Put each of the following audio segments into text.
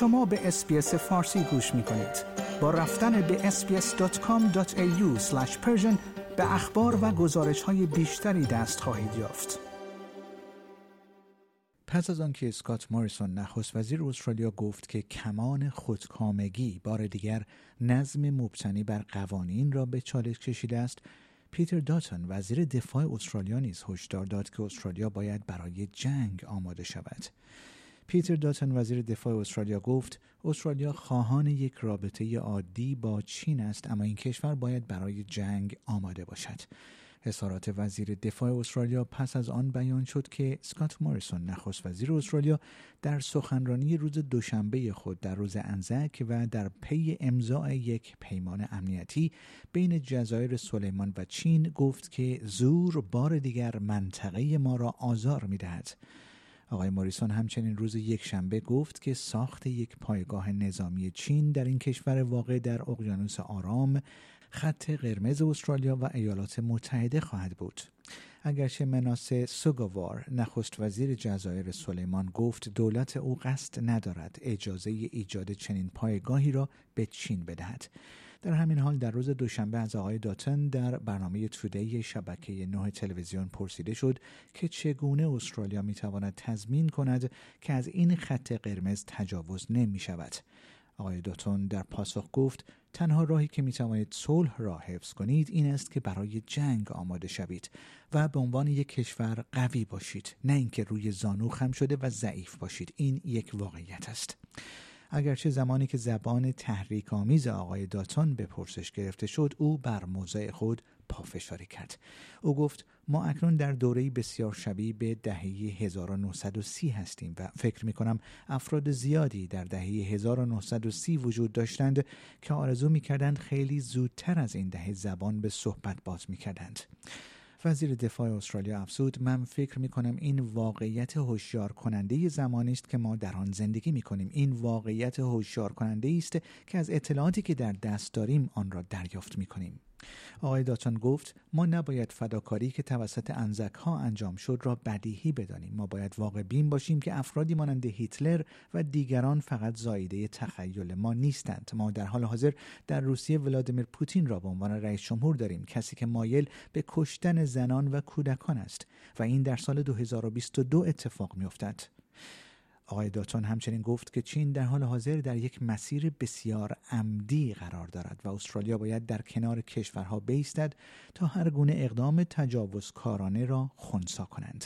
شما به SBS فارسی گوش می کنید. با رفتن به sbs.com.au به اخبار و گزارش های بیشتری دست خواهید یافت. پس از آنکه اسکات موریسون نخست وزیر استرالیا گفت که کمان خودکامگی بار دیگر نظم مبتنی بر قوانین را به چالش کشیده است پیتر داتون وزیر دفاع استرالیا نیز هشدار داد که استرالیا باید برای جنگ آماده شود پیتر داتن وزیر دفاع استرالیا گفت استرالیا خواهان یک رابطه عادی با چین است اما این کشور باید برای جنگ آماده باشد. اظهارات وزیر دفاع استرالیا پس از آن بیان شد که سکات موریسون نخست وزیر استرالیا در سخنرانی روز دوشنبه خود در روز انزک و در پی امضاع یک پیمان امنیتی بین جزایر سلیمان و چین گفت که زور بار دیگر منطقه ما را آزار می‌دهد. آقای موریسون همچنین روز یک شنبه گفت که ساخت یک پایگاه نظامی چین در این کشور واقع در اقیانوس آرام خط قرمز استرالیا و ایالات متحده خواهد بود. اگرچه مناسه سوگوار نخست وزیر جزایر سلیمان گفت دولت او قصد ندارد اجازه ایجاد چنین پایگاهی را به چین بدهد در همین حال در روز دوشنبه از آقای داتن در برنامه تودی شبکه نه تلویزیون پرسیده شد که چگونه استرالیا می‌تواند تضمین کند که از این خط قرمز تجاوز نمی شود آقای دوتون در پاسخ گفت تنها راهی که می توانید صلح را حفظ کنید این است که برای جنگ آماده شوید و به عنوان یک کشور قوی باشید نه اینکه روی زانو خم شده و ضعیف باشید. این یک واقعیت است. اگرچه زمانی که زبان تحریک آمیز آقای داتون به پرسش گرفته شد او بر موضع خود پافشاری کرد او گفت ما اکنون در دوره بسیار شبیه به دهه 1930 هستیم و فکر می کنم افراد زیادی در دهه 1930 وجود داشتند که آرزو می کردند خیلی زودتر از این دهه زبان به صحبت باز می کردند. وزیر دفاع استرالیا افزود من فکر می کنم این واقعیت هوشیار کننده زمانی است که ما در آن زندگی می کنیم این واقعیت هوشیار کننده است که از اطلاعاتی که در دست داریم آن را دریافت می کنیم آقای داتون گفت ما نباید فداکاری که توسط انزک ها انجام شد را بدیهی بدانیم. ما باید واقع بین باشیم که افرادی مانند هیتلر و دیگران فقط زایده تخیل ما نیستند. ما در حال حاضر در روسیه ولادیمیر پوتین را به عنوان رئیس جمهور داریم کسی که مایل به کشتن زنان و کودکان است و این در سال 2022 اتفاق میافتد. آقای داتون همچنین گفت که چین در حال حاضر در یک مسیر بسیار عمدی قرار دارد و استرالیا باید در کنار کشورها بیستد تا هر گونه اقدام تجاوزکارانه را خونسا کنند.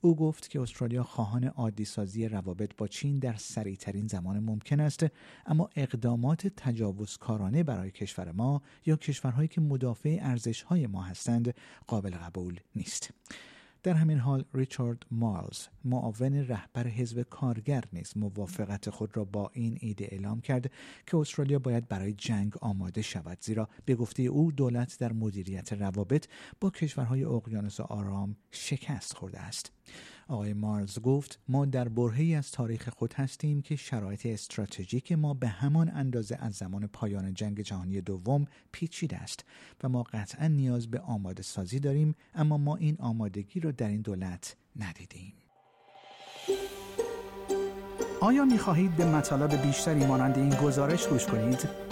او گفت که استرالیا خواهان عادی سازی روابط با چین در سریعترین زمان ممکن است اما اقدامات تجاوزکارانه برای کشور ما یا کشورهایی که مدافع ارزشهای ما هستند قابل قبول نیست. در همین حال ریچارد مالز معاون رهبر حزب کارگر نیز موافقت خود را با این ایده اعلام کرد که استرالیا باید برای جنگ آماده شود زیرا به گفته او دولت در مدیریت روابط با کشورهای اقیانوس آرام شکست خورده است. آقای مارز گفت ما در برهی از تاریخ خود هستیم که شرایط استراتژیک ما به همان اندازه از زمان پایان جنگ جهانی دوم پیچیده است و ما قطعا نیاز به آماده سازی داریم اما ما این آمادگی را در این دولت ندیدیم آیا می خواهید به مطالب بیشتری مانند این گزارش گوش کنید؟